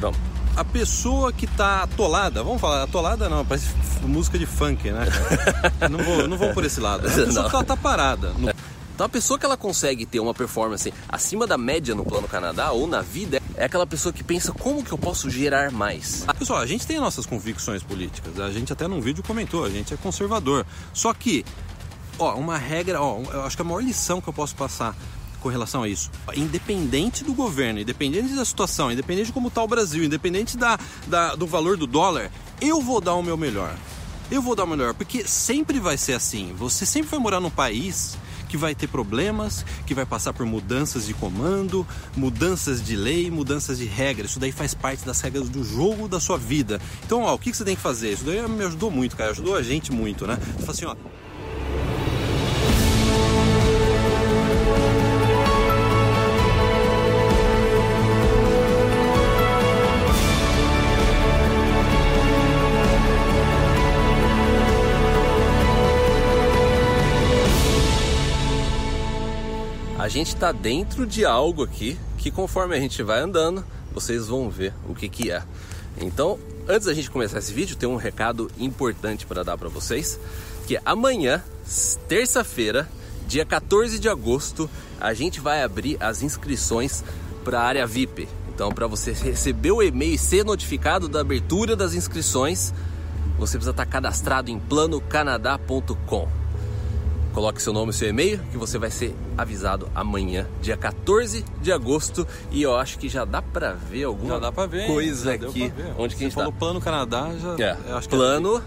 Vamos. A pessoa que tá atolada, vamos falar, atolada não, parece música de funk, né? não, vou, não vou por esse lado. A pessoa Não. que tá, tá parada. no- Então a pessoa que ela consegue ter uma performance acima da média no plano Canadá ou na vida é aquela pessoa que pensa como que eu posso gerar mais. Pessoal, a gente tem nossas convicções políticas. A gente até num vídeo comentou, a gente é conservador. Só que, ó, uma regra, ó, eu acho que a maior lição que eu posso passar com relação a isso, independente do governo, independente da situação, independente de como está o Brasil, independente da, da- do valor do dólar, eu vou dar o meu melhor. Eu vou dar o melhor, porque sempre vai ser assim. Você sempre vai morar num país que vai ter problemas, que vai passar por mudanças de comando, mudanças de lei, mudanças de regras. Isso daí faz parte das regras do jogo da sua vida. Então, ó, o que você tem que fazer? Isso daí me ajudou muito, cara. Ajudou a gente muito, né? Fala assim, ó. A gente está dentro de algo aqui que conforme a gente vai andando, vocês vão ver o que que é. Então, antes da gente começar esse vídeo, tem um recado importante para dar para vocês, que é amanhã, terça-feira, dia 14 de agosto, a gente vai abrir as inscrições para a área VIP. Então, para você receber o e-mail e ser notificado da abertura das inscrições, você precisa estar cadastrado em planocanadá.com. Coloque seu nome e seu e-mail que você vai ser avisado amanhã, dia 14 de agosto. E eu acho que já dá pra ver alguma Já ver. coisa aqui. pra ver. Onde que Você a gente falou tá? plano Canadá, já. É, eu acho que é plano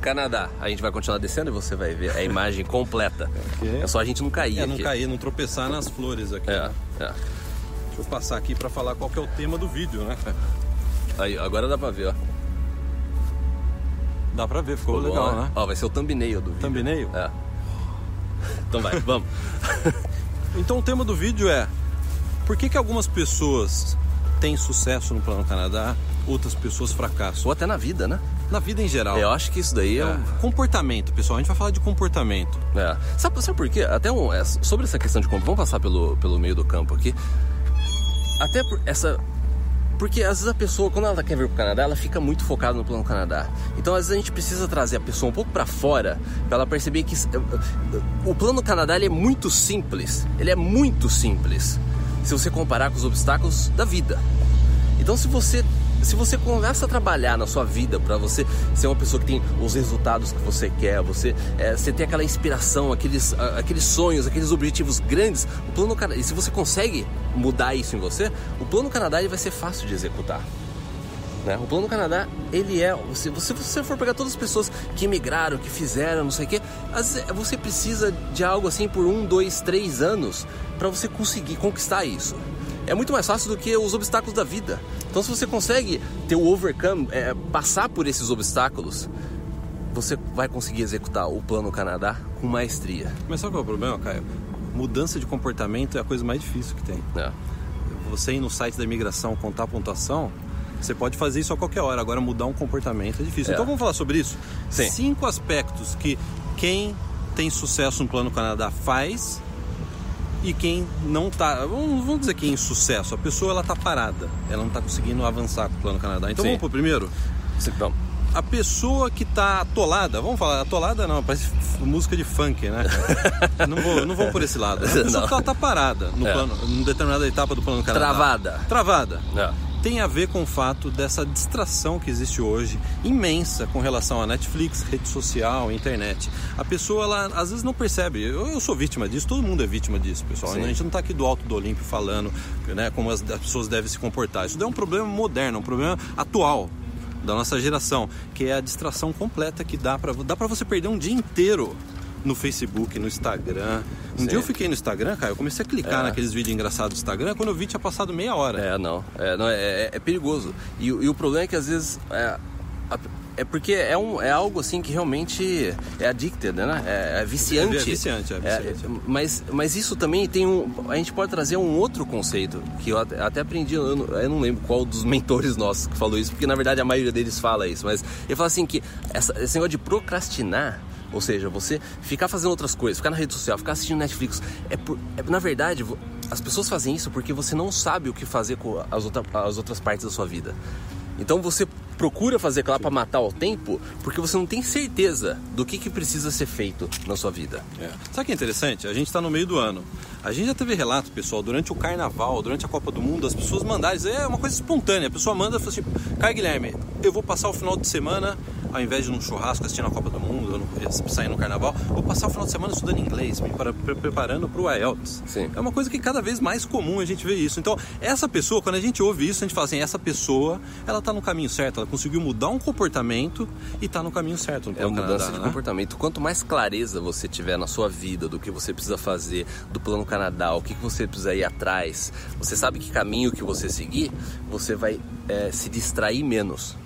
Canadá. A gente vai continuar descendo e você vai ver a imagem completa. Ok. É só a gente não cair É, não aqui. cair, não tropeçar nas flores aqui. É, é. Deixa eu passar aqui pra falar qual que é o tema do vídeo, né? Aí, agora dá pra ver, ó. Dá pra ver, ficou Ó, legal, né? Ó, vai ser o thumbnail do vídeo. Thumbnail? É. Então vai, vamos. Então o tema do vídeo é por que, que algumas pessoas têm sucesso no Plano Canadá, outras pessoas fracassam? Ou até na vida, né? Na vida em geral. Eu acho que isso daí é, É. um- Comportamento, pessoal. A gente vai falar de comportamento. É. Sabe, sabe por quê? Até um, é, sobre essa questão de vamos passar pelo, pelo meio do campo aqui. Até por essa. Porque às vezes a pessoa, quando ela quer vir pro Canadá, ela fica muito focada no plano Canadá. Então às vezes a gente precisa trazer a pessoa um pouco para fora, para ela perceber que o plano Canadá ele é muito simples. Ele é muito simples. Se você comparar com os obstáculos da vida. Então se você se você começa a trabalhar na sua vida para você ser uma pessoa que tem os resultados que você quer, você é, você tem aquela inspiração, aqueles a- aqueles sonhos, aqueles objetivos grandes, o plano Canadá, e se você consegue mudar isso em você, o plano Canadá ele vai ser fácil de executar. Né? O plano Canadá, ele é. Se você, você for pegar todas as pessoas que migraram, que fizeram, não sei o quê, você precisa de algo assim por um, dois, três anos para você conseguir conquistar isso. É muito mais fácil do que os obstáculos da vida. Então, se você consegue ter o overcome, é, passar por esses obstáculos, você vai conseguir executar o plano Canadá com maestria. Mas sabe qual é o problema, Caio? Mudança de comportamento é a coisa mais difícil que tem. Né? Você ir no site da imigração contar a pontuação, você pode fazer isso a qualquer hora. Agora, mudar um comportamento é difícil. É. Então, vamos falar sobre isso? Sim. Cinco aspectos que quem tem sucesso no Plano Canadá faz e quem não tá. Vamos, dizer que em sucesso. A pessoa ela tá parada. Ela não tá conseguindo avançar com o Plano Canadá. Então, Sim. vamos pro primeiro? Você- Vamos. A pessoa que tá atolada, vamos falar, atolada não, parece música de funk, né? não, vou, não vou por esse lado. A pessoa Não. que ela tá parada no É. plano, em determinada etapa do plano Canadá. Travada. Travada. É. Tem a ver com o fato dessa distração que existe hoje, imensa, com relação a Netflix, rede social, internet. A pessoa, ela às vezes não percebe. Eu, eu sou vítima disso, todo mundo é vítima disso, pessoal. Sim. A gente não tá aqui do alto do Olímpio falando né, como as, as pessoas devem se comportar. Isso é um problema moderno, um problema atual da nossa geração, que é a distração completa que dá para dá para você perder um dia inteiro no Facebook, no Instagram. Um Sim. dia eu fiquei no Instagram, cara, eu comecei a clicar É. naqueles vídeos engraçados do Instagram, quando eu vi tinha passado meia hora. É, não. É, não, é, é- é perigoso. E, o- e o problema é que às vezes. É, é porque é, um, é algo assim que realmente é addicted, né? É, é viciante. É viciante, é viciante. mas, mas isso também tem um. A gente pode trazer um outro conceito que eu até, até aprendi, eu não, eu não lembro qual dos mentores nossos que falou isso, porque na verdade a maioria deles fala isso, mas ele fala assim que essa, esse negócio de procrastinar. Ou seja, você ficar fazendo outras coisas, ficar na rede social, ficar assistindo Netflix, é, por- é- na verdade as pessoas fazem isso porque você não sabe o que fazer com as, outra, as outras partes da sua vida. Então você procura fazer aquilo lá para matar o tempo porque você não tem certeza do que, que precisa ser feito na sua vida. É. Sabe o que é interessante? A gente está no meio do ano. A gente já teve relato, pessoal, durante o carnaval, durante a Copa do Mundo, as pessoas mandarem, é uma coisa espontânea. A pessoa manda e fala assim: Caio Guilherme, eu vou passar o final de semana ao invés de num churrasco assistindo a Copa do Mundo, no, sair no carnaval, vou passar o final de semana estudando inglês, me para, preparando para o IELTS. Sim. É uma coisa que cada vez mais comum a gente vê isso. Então, essa pessoa, quando a gente ouve isso, a gente fala assim, essa pessoa, ela está no caminho certo, ela conseguiu mudar um comportamento e está no caminho certo. No é uma mudança Canadá, de né? comportamento. Quanto mais clareza você tiver na sua vida do que você precisa fazer, do plano Canadá, o que você precisa ir atrás, você sabe que caminho que você seguir, você vai é, se distrair menos.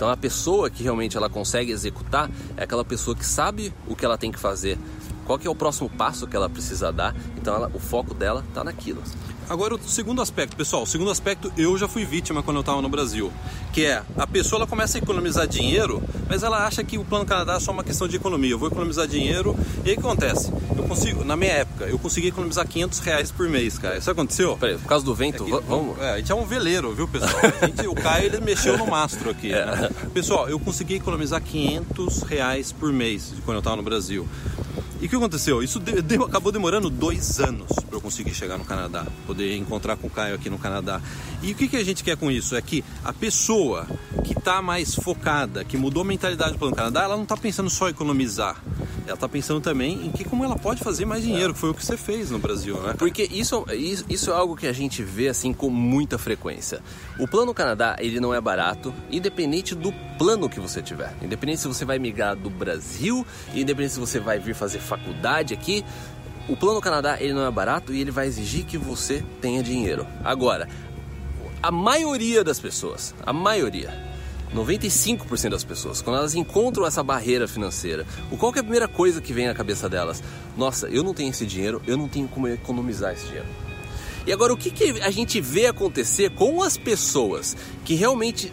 Então a pessoa que realmente ela consegue executar é aquela pessoa que sabe o que ela tem que fazer, qual que é o próximo passo que ela precisa dar. Então ela, o foco dela está naquilo. Agora, o segundo aspecto, pessoal, o segundo aspecto eu já fui vítima quando eu estava no Brasil, que é a pessoa ela começa a economizar dinheiro, mas ela acha que o Plano Canadá é só uma questão de economia. Eu vou economizar dinheiro e aí o que acontece? Eu consigo, na minha época, eu consegui economizar 500 reais por mês, cara. Isso aconteceu? Peraí, por causa do vento, É que- vamos. É, a gente é um veleiro, viu, pessoal? Gente- o Caio ele mexeu no mastro aqui. né? Pessoal, eu consegui economizar 500 reais por mês quando eu estava no Brasil. E o que aconteceu? Isso de- de- acabou demorando dois anos para eu conseguir chegar no Canadá, poder encontrar com o Caio aqui no Canadá. E o que, que a gente quer com isso? É que a pessoa que está mais focada, que mudou a mentalidade para o Canadá, ela não está pensando só em economizar. Ela está pensando também em que como ela pode fazer mais dinheiro, que foi o que você fez no Brasil, né? Porque isso, isso é algo que a gente vê assim com muita frequência. O plano Canadá, ele não é barato, independente do plano que você tiver. Independente se você vai migrar do Brasil, independente se você vai vir fazer faculdade aqui, o plano Canadá, ele não é barato e ele vai exigir que você tenha dinheiro. Agora, a maioria das pessoas, a maioria, 95% das pessoas, quando elas encontram essa barreira financeira, o qual é a primeira coisa que vem na cabeça delas? Nossa, eu não tenho esse dinheiro, eu não tenho como economizar esse dinheiro. E agora, o que, que a gente vê acontecer com as pessoas que realmente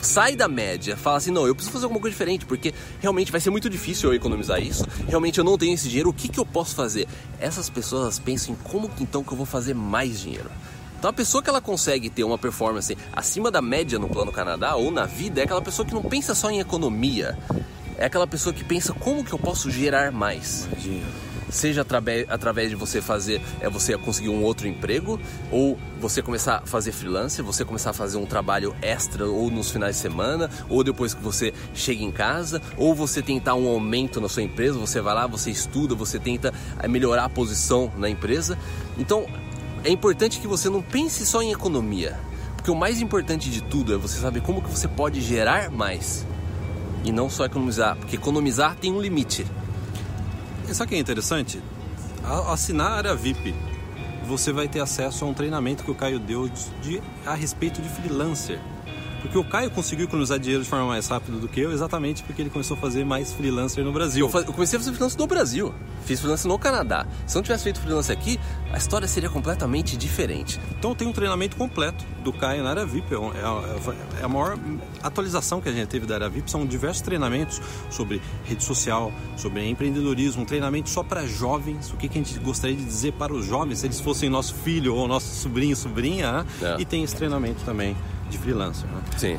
sai da média, fala assim, não, eu preciso fazer alguma coisa diferente, porque realmente vai ser muito difícil eu economizar isso, realmente eu não tenho esse dinheiro, o que, que eu posso fazer? Essas pessoas pensam em como então que eu vou fazer mais dinheiro. Então a pessoa que ela consegue ter uma performance acima da média no plano Canadá ou na vida é aquela pessoa que não pensa só em economia, é aquela pessoa que pensa como que eu posso gerar mais Dinheiro. seja através, de você fazer é você conseguir um outro emprego ou você começar a fazer freelancer, você começar a fazer um trabalho extra ou nos finais de semana, ou depois que você chega em casa, ou você tentar um aumento na sua empresa, você vai lá, você estuda, você tenta eh, melhorar a posição na empresa. Então, é importante que você não pense só em economia, porque o mais importante de tudo é você saber como que você pode gerar mais e não só economizar, porque economizar tem um limite. E sabe o que é interessante? Assinar a área VIP, você vai ter acesso a um treinamento que o Caio deu de, a respeito de freelancer. Porque o Caio conseguiu economizar dinheiro de forma mais rápida do que eu, exatamente porque ele começou a fazer mais freelancer no Brasil. Eu, fa- eu comecei a fazer freelance no Brasil, fiz freelance no Canadá. Se eu não tivesse feito freelance aqui, a história seria completamente diferente. Então tem um treinamento completo do Caio na área VIP. É, um- é a- é a maior atualização que a gente teve da área VIP. São diversos treinamentos sobre rede social, sobre empreendedorismo, um treinamento só para jovens. O que, que a gente gostaria de dizer para os jovens, se eles fossem nosso filho ou nosso sobrinho, sobrinha. né? É. E tem esse treinamento também de freelancer. Né? Sim.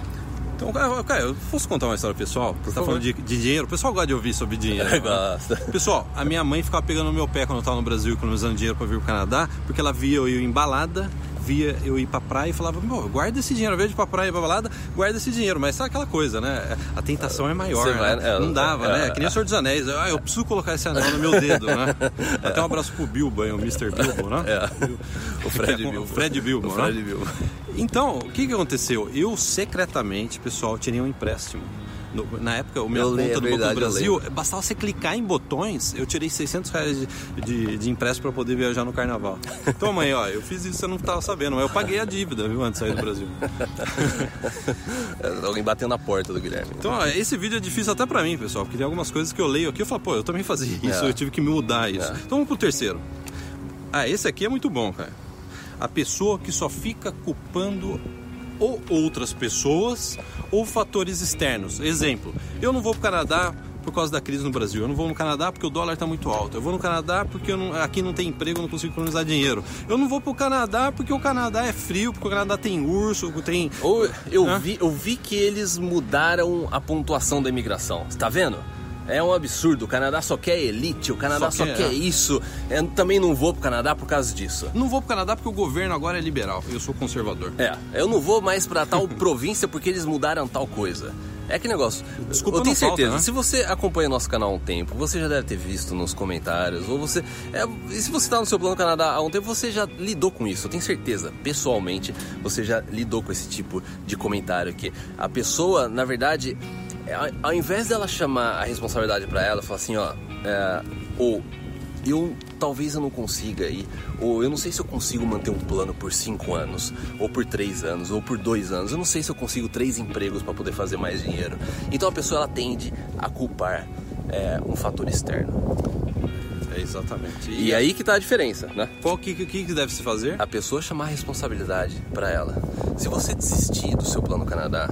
Então, Caio, Caio, eu posso contar uma história pessoal? Você está favor. falando de, de dinheiro? O pessoal gosta de ouvir sobre dinheiro. né? Gosta. Pessoal, a minha mãe ficava pegando no meu pé quando eu estava no Brasil economizando dinheiro para vir pro Canadá, porque ela via eu ir em balada, via eu ir pra praia e falava, meu, guarda esse dinheiro, ao invés de ir pra praia e pra balada, guarda esse dinheiro. Mas sabe aquela coisa, né? A tentação é maior, né? vai- é, Não dava, é, né? Que nem o Senhor dos Anéis. Ah, eu preciso colocar esse anel no meu dedo, né? Até um abraço pro Bilbo, aí, o Mr. Bilbo, né? É. O Fred é- Bilbo. O Fred Bilbo, O né? Fred Bilbo. Então, o que, que aconteceu? Eu secretamente, pessoal, tirei um empréstimo. No- na época, o minha Eu conta lembro, do é Banco do eu Brasil, bastava você clicar em botões, eu tirei 600 reais de, de, de empréstimo para poder viajar no carnaval. Então, mãe, ó, eu fiz isso, você não estava sabendo, mas eu paguei a dívida, viu, antes de sair do Brasil. É, Alguém bateu na porta do Guilherme. Então, ó, esse vídeo é difícil até para mim, pessoal, porque tem algumas coisas que eu leio aqui, eu falo, pô, eu também fazia isso, É. eu tive que mudar isso. É. Então, vamos pro terceiro. Ah, esse aqui é muito bom, cara. A pessoa que só fica culpando ou outras pessoas ou fatores externos. Exemplo, eu não vou pro Canadá por causa da crise no Brasil. Eu não vou no Canadá porque o dólar está muito alto. Eu vou no Canadá porque não, aqui não tem emprego, eu não consigo economizar dinheiro. Eu não vou para o Canadá porque o Canadá é frio, porque o Canadá tem urso, tem. Ou eu, vi, eu vi que eles mudaram a pontuação da imigração. Está vendo? É um absurdo. O Canadá só quer elite, o Canadá só, só quer, quer é. isso. Eu também não vou pro Canadá por causa disso. Não vou pro Canadá porque o governo agora é liberal. Eu sou conservador. É, eu não vou mais para tal província porque eles mudaram tal coisa. É que negócio. Desculpa, eu tenho certeza. Falta, né? Se você acompanha nosso canal há um tempo, você já deve ter visto nos comentários, ou você. É, e se você está no seu plano Canadá há um tempo, você já lidou com isso. Eu tenho certeza, pessoalmente, você já lidou com esse tipo de comentário que a pessoa, na verdade, é, ao invés dela chamar a responsabilidade para ela, falar assim, ó, é, ou eu talvez eu não consiga ir, ou eu não sei se eu consigo manter um plano por cinco anos, ou por três anos, ou por dois anos. Eu não sei se eu consigo três empregos para poder fazer mais dinheiro. Então a pessoa ela tende a culpar é, um fator externo. É exatamente. E, e aí que tá a diferença, né? Qual que, que, que deve se fazer? A pessoa chamar a responsabilidade para ela. Se você desistir do seu plano Canadá,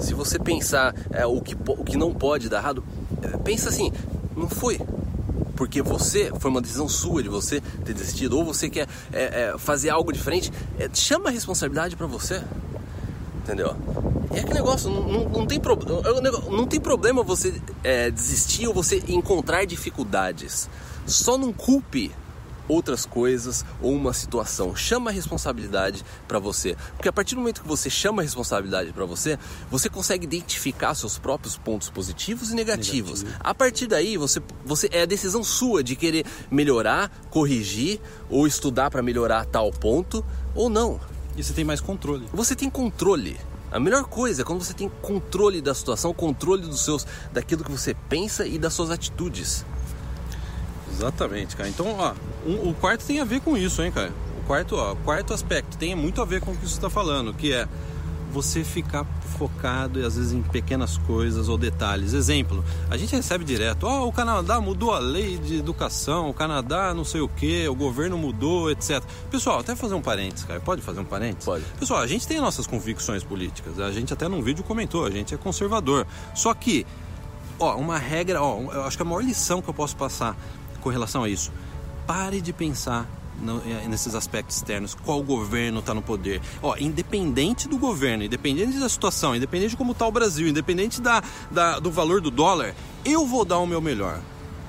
se você pensar é, o, que, o que não pode dar errado, é, pensa assim, não foi porque você foi uma decisão sua de você ter desistido ou você quer é, é, fazer algo diferente, é, chama a responsabilidade para você, entendeu? É que negócio, não, não, não, tem, pro, não tem problema você é, desistir ou você encontrar dificuldades. Só não culpe outras coisas ou uma situação. Chama a responsabilidade para você, porque a partir do momento que você chama a responsabilidade para você, você consegue identificar seus próprios pontos positivos e negativos. Negativo. A partir daí, você, você é a decisão sua de querer melhorar, corrigir ou estudar para melhorar tal ponto ou não. E você tem mais controle. Você tem controle. A melhor coisa é quando você tem controle da situação, controle dos seus, daquilo que você pensa e das suas atitudes. Exatamente, cara. Então, ó, um, o quarto tem a ver com isso, hein, cara. O quarto, ó, quarto aspecto tem muito a ver com o que você está falando, que é você ficar focado e às vezes em pequenas coisas ou detalhes. Exemplo, a gente recebe direto: "Ó, oh, o Canadá mudou a lei de educação, o Canadá não sei o que, o governo mudou, etc". Pessoal, até fazer um parênteses, cara. Pode fazer um parênteses? Pode. Pessoal, a gente tem nossas convicções políticas. A gente até num vídeo comentou, a gente é conservador. Só que ó, uma regra, ó, eu acho que a maior lição que eu posso passar com relação a isso. Pare de pensar no, eh, nesses aspectos externos, qual governo está no poder. Ó, independente do governo, independente da situação, independente de como está o Brasil, independente da, da, do valor do dólar, eu vou dar o meu melhor.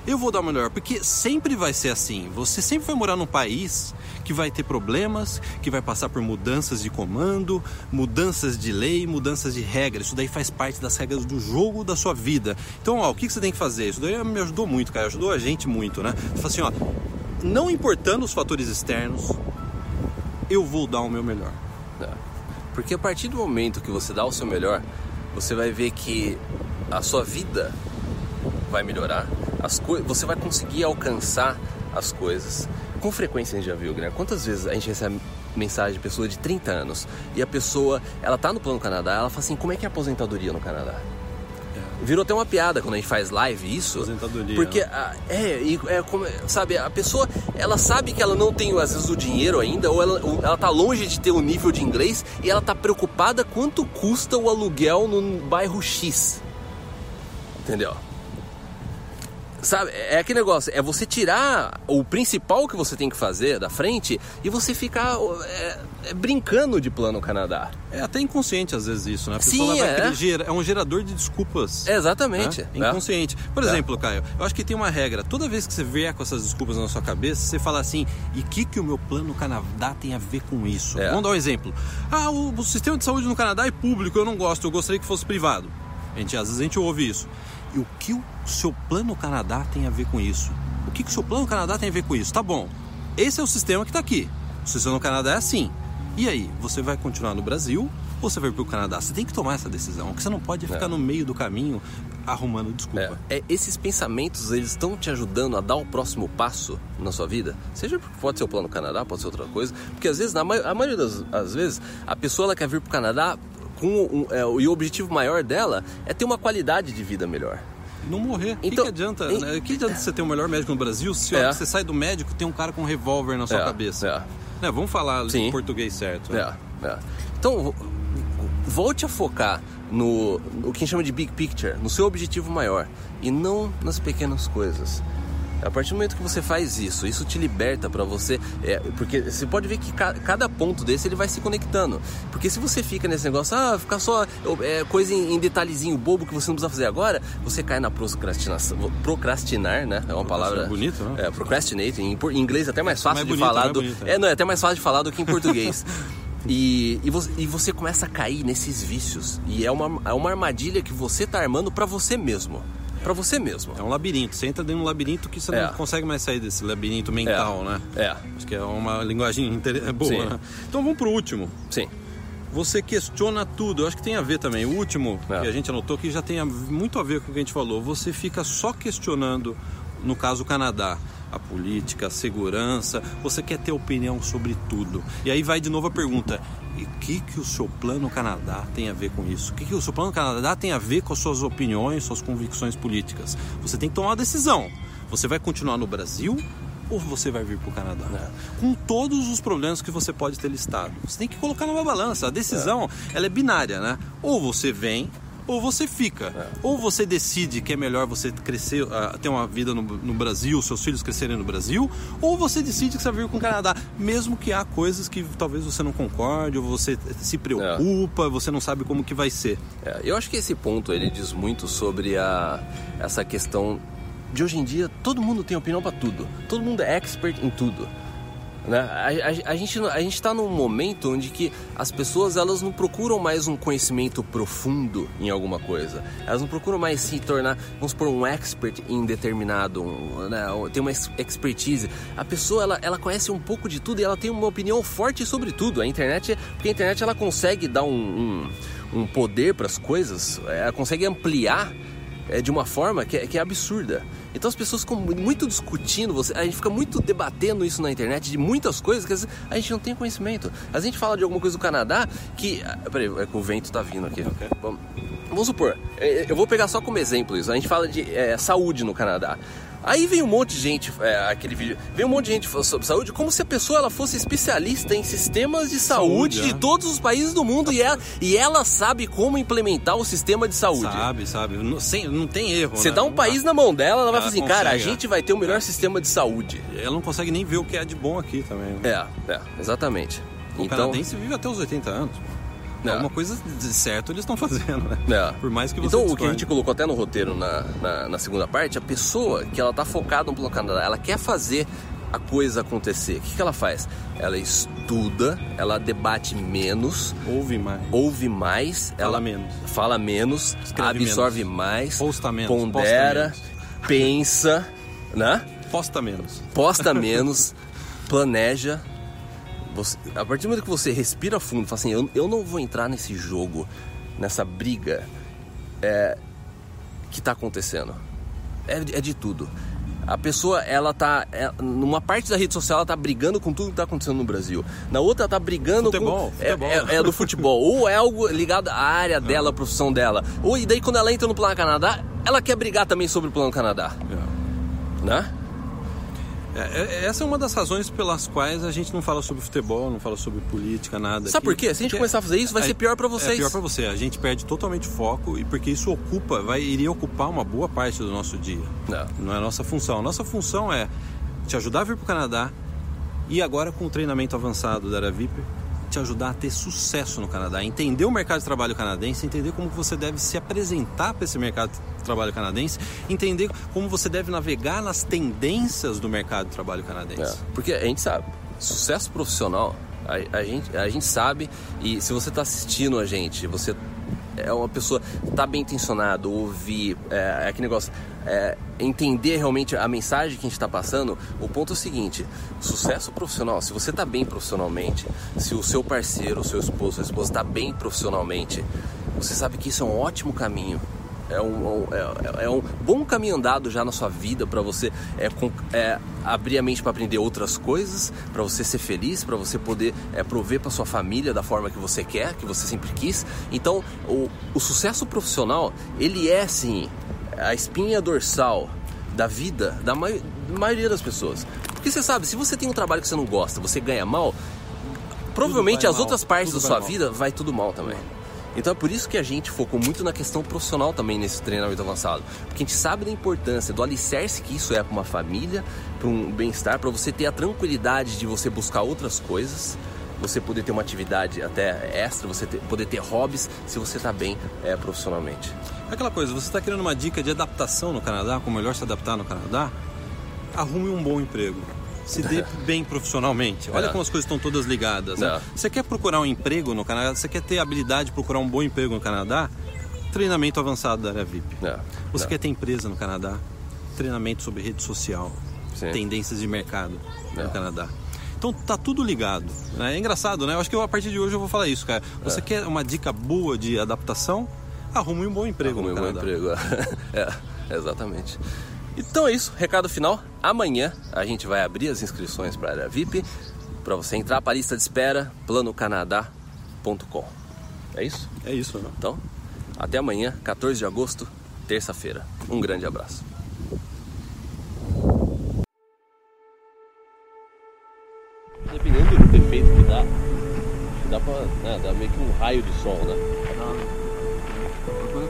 Eu vou dar o melhor, porque sempre vai ser assim. Você sempre vai morar num país que vai ter problemas, que vai passar por mudanças de comando, mudanças de lei, mudanças de regras. Isso daí faz parte das regras do jogo da sua vida. Então, ó, o que você tem que fazer? Isso daí me ajudou muito, cara. Ajudou a gente muito, né? Fala assim, ó, não importando os fatores externos, eu vou dar o meu melhor. É. Porque a partir do momento que você dá o seu melhor, você vai ver que a sua vida vai melhorar, as você vai conseguir alcançar as coisas. Com frequência a gente já viu, né? Quantas vezes a gente recebe mensagem de pessoa de 30 anos e a pessoa, ela tá no plano Canadá, ela fala assim, como é que é a aposentadoria no Canadá? É. Virou até uma piada quando a gente faz live isso. Aposentadoria. Porque, a, é, é como, sabe, a pessoa, ela sabe que ela não tem, às vezes, o dinheiro ainda, ou ela, ela tá longe de ter o um nível de inglês e ela tá preocupada quanto custa o aluguel no bairro X. Entendeu? Sabe, é aquele negócio, é você tirar o principal que você tem que fazer da frente e você ficar é, é, brincando de plano Canadá. É até inconsciente às vezes isso, né? A pessoa Sim, é. Gerar, é um gerador de desculpas. É exatamente. Né? Inconsciente. Por é. exemplo, Caio, eu acho que tem uma regra. Toda vez que você vier com essas desculpas na sua cabeça, você fala assim, e o que, que o meu plano Canadá tem a ver com isso? É. Vamos dar um exemplo. Ah, o, o sistema de saúde no Canadá é público, eu não gosto, eu gostaria que fosse privado. A gente, às vezes a gente ouve isso. E o que o seu plano Canadá tem a ver com isso? O que, que o seu plano Canadá tem a ver com isso? Tá bom, esse é o sistema que está aqui. O sistema no Canadá é assim. E aí, você vai continuar no Brasil ou você vai para o Canadá? Você tem que tomar essa decisão. O que você não pode é ficar é. no meio do caminho arrumando desculpa. É, é, esses pensamentos, eles estão te ajudando a dar o próximo passo na sua vida? Seja pode ser o plano Canadá, pode ser outra coisa. Porque às vezes, na a maioria das vezes, a pessoa ela quer vir para o Canadá com um, é, e o objetivo maior dela é ter uma qualidade de vida melhor. Não morrer. O então, que, que, adianta? Em... Né? que adianta você ter o melhor médico no Brasil se é. você sai do médico tem um cara com um revólver na sua é. cabeça? É. Né? Vamos falar Sim. em português certo. Né? É. Então, volte a focar no, no que a gente chama de big picture, no seu objetivo maior e não nas pequenas coisas. A partir do momento que você faz isso, isso te liberta para você, é, porque você pode ver que ca, cada ponto desse ele vai se conectando. Porque se você fica nesse negócio, ah, ficar só é, coisa em, em, detalhezinho bobo que você não precisa fazer agora, você cai na procrastinação, procrastinar, né? É uma palavra bonito, né? É, procrastinate em, em inglês é até mais fácil mais de bonito, falar mais do, bonito, é, não, é até mais fácil de falar do que em português. E, e, você, e, você, começa a cair nesses vícios. E é uma, é uma armadilha que você tá armando para você mesmo para você mesmo. É um labirinto. Você entra dentro de um labirinto que você é. não consegue mais sair desse labirinto mental, é. né? É. Acho que é uma linguagem boa, Sim. né? Então vamos pro último. Sim. Você questiona tudo. Eu acho que tem a ver também. O último é. que a gente anotou que já tem muito a ver com o que a gente falou. Você fica só questionando, no caso o Canadá, a política, a segurança. Você quer ter opinião sobre tudo. E aí vai de novo a pergunta: e o que, que o seu plano Canadá tem a ver com isso? O que, que o seu plano Canadá tem a ver com as suas opiniões, suas convicções políticas? Você tem que tomar uma decisão. Você vai continuar no Brasil ou você vai vir para o Canadá? É. Com todos os problemas que você pode ter listado. Você tem que colocar numa balança. A decisão é. ela é binária, né? Ou você vem ou você fica. É. Ou você decide que é melhor você crescer, uh, ter uma vida no, no, Brasil, seus filhos crescerem no Brasil, ou você decide que você vai vir com o Canadá, mesmo que há coisas que talvez você não concorde, ou você se preocupa, é. você não sabe como que vai ser. É, eu acho que esse ponto ele diz muito sobre a, essa questão de hoje em dia todo mundo tem opinião para tudo, todo mundo é expert em tudo. Né? A, a, a, gente a gente está num momento onde que as pessoas elas não procuram mais um conhecimento profundo em alguma coisa. Elas não procuram mais se tornar, vamos supor, um expert em determinado, né? tem uma expertise. A pessoa ela, ela conhece um pouco de tudo e ela tem uma opinião forte sobre tudo. A internet, porque a internet ela consegue dar um, um, um poder para as coisas, ela consegue ampliar é, de uma forma que é, que é absurda. Então as pessoas ficam muito discutindo, você, a gente fica muito debatendo isso na internet de muitas coisas que a gente não tem conhecimento. A gente fala de alguma coisa do Canadá que. Ah, peraí, é que o vento tá vindo aqui. Okay. Vamos, vamos supor, é, eu vou pegar só como exemplo isso. A gente fala de é, saúde no Canadá. Aí vem um monte de gente, é, aquele vídeo, vem um monte de gente sobre saúde, como se a pessoa ela fosse especialista em sistemas de saúde, saúde de é. todos os países do mundo e ela, e ela sabe como implementar o sistema de saúde. Sabe, sabe. Não, sem, não tem erro. Você né? dá um país na mão dela, ela, ela vai falar assim, consegue, cara, a gente vai ter o melhor é. sistema de saúde. Ela não consegue nem ver o que é de bom aqui também. Né? É, é, exatamente. O então, canadense vive até os 80 anos. É. Alguma coisa de certo eles estão fazendo, né? É. Por mais que você Então, o que a gente colocou até no roteiro na, na, na, segunda parte, a pessoa que ela tá focada no plano ela quer fazer a coisa acontecer. O que, que ela faz? Ela estuda, ela debate menos, ouve mais, ouve mais, fala ela menos, fala menos, Escreve absorve menos. mais, posta menos, pondera, posta menos. pensa, né? Posta menos, posta menos, planeja você, a partir do momento que você respira fundo, fala assim, eu, eu não vou entrar nesse jogo, nessa briga é, que está acontecendo. É, é, de tudo. A pessoa, ela tá. É, numa parte da rede social, ela tá brigando com tudo que tá acontecendo no Brasil. Na outra, ela tá brigando futebol, com. Futebol. É, é, é, do futebol. ou é algo ligado à área dela, à profissão dela. Ou e daí, quando ela entra no Plano Canadá, ela quer brigar também sobre o Plano Canadá. É. Né? É, é, essa é uma das razões pelas quais a gente não fala sobre futebol, não fala sobre política, nada. Sabe por quê? Se a gente começar a fazer isso, vai é, ser pior para vocês. É pior para você. A gente perde totalmente foco e porque isso ocupa, vai iria ocupar uma boa parte do nosso dia. Não, não é a nossa função. A nossa função é te ajudar a vir para o Canadá e agora com o treinamento avançado da Aravip, te ajudar a ter sucesso no Canadá, entender o mercado de trabalho canadense, entender como você deve se apresentar para esse mercado de trabalho canadense, entender como você deve navegar nas tendências do mercado de trabalho canadense. É, porque a gente sabe, sucesso profissional, a, a, gente, a gente sabe, e se você está assistindo a gente, você é uma pessoa tá bem intencionado, ouvir, é, é aquele negócio, é, entender realmente a mensagem que a gente está passando, o ponto é o seguinte: sucesso profissional, se você está bem profissionalmente, se o seu parceiro, o seu esposo, sua esposa está bem profissionalmente, você sabe que isso é um ótimo caminho é um, é, é um bom caminho andado já na sua vida para você é, é, abrir a mente para aprender outras coisas, para você ser feliz, para você poder é, prover para sua família da forma que você quer, que você sempre quis. Então, o, o sucesso profissional, ele é sim a espinha dorsal da vida da, da maioria das pessoas. Porque você sabe, se você tem um trabalho que você não gosta, você ganha mal, provavelmente as mal, outras partes da sua vida vai tudo mal também. Então é por isso que a gente focou muito na questão profissional também nesse treinamento avançado. Porque a gente sabe da importância do alicerce que isso é para uma família, para um bem-estar, para você ter a tranquilidade de você buscar outras coisas, você poder ter uma atividade até extra, você ter, poder ter hobbies se você está bem é, profissionalmente. Aquela coisa, você está querendo uma dica de adaptação no Canadá, como melhor se adaptar no Canadá? Arrume um bom emprego se dê bem profissionalmente. Olha é. como as coisas estão todas ligadas. Né? Você quer procurar um emprego no Canadá? Você quer ter habilidade de procurar um bom emprego no Canadá? Treinamento avançado da área VIP. É. Você quer ter empresa no Canadá? Treinamento sobre rede social, Sim. tendências de mercado no Canadá. Então tá tudo ligado. Né? É engraçado, né? Eu acho que eu, a partir de hoje eu vou falar isso, cara. Você é. quer uma dica boa de adaptação? Arrume um bom emprego Arrume no um Canadá. bom emprego. é, exatamente. Então é isso, recado final. Amanhã a gente vai abrir as inscrições para a área VIP para você entrar para a lista de espera planocanadá.com. É isso? É isso, né? Então, até amanhã, 14 de agosto, terça-feira. Um grande abraço. Dependendo do efeito que dá, dá pra né, dar meio que um raio de sol, né? Dá.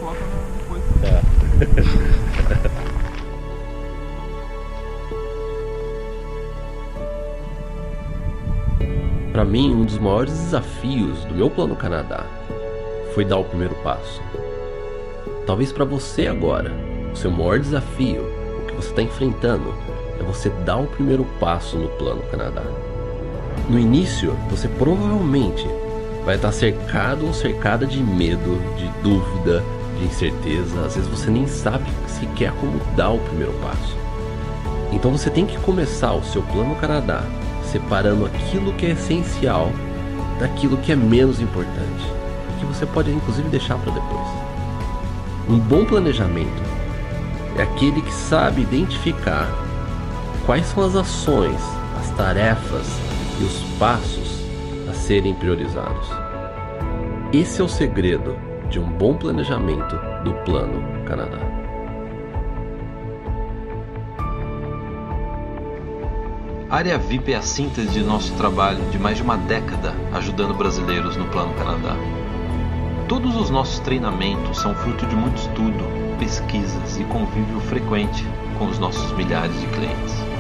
Coloca depois. É. Para mim, um dos maiores desafios do meu plano Canadá foi dar o primeiro passo. Talvez para você agora, o seu maior desafio, o que você está enfrentando, é você dar o primeiro passo no plano Canadá. No início, você provavelmente vai estar cercado ou cercada de medo, de dúvida, de incerteza. Às vezes você nem sabe sequer como dar o primeiro passo. Então você tem que começar o seu plano Canadá separando aquilo que é essencial daquilo que é menos importante, que você pode inclusive deixar para depois. Um bom planejamento é aquele que sabe identificar quais são as ações, as tarefas e os passos a serem priorizados. Esse é o segredo de um bom planejamento do Plano Canadá. Área VIP é a síntese de nosso trabalho de mais de uma década ajudando brasileiros no Plano Canadá. Todos os nossos treinamentos são fruto de muito estudo, pesquisas e convívio frequente com os nossos milhares de clientes.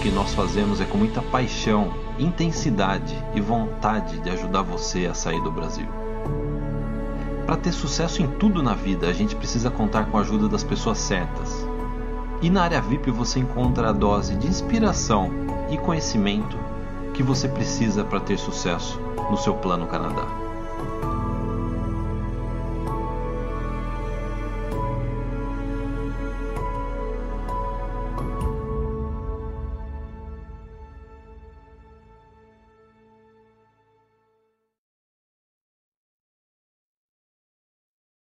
Que nós fazemos é com muita paixão, intensidade e vontade de ajudar você a sair do Brasil. Para ter sucesso em tudo na vida, a gente precisa contar com a ajuda das pessoas certas. E na área VIP você encontra a dose de inspiração e conhecimento que você precisa para ter sucesso no seu plano Canadá.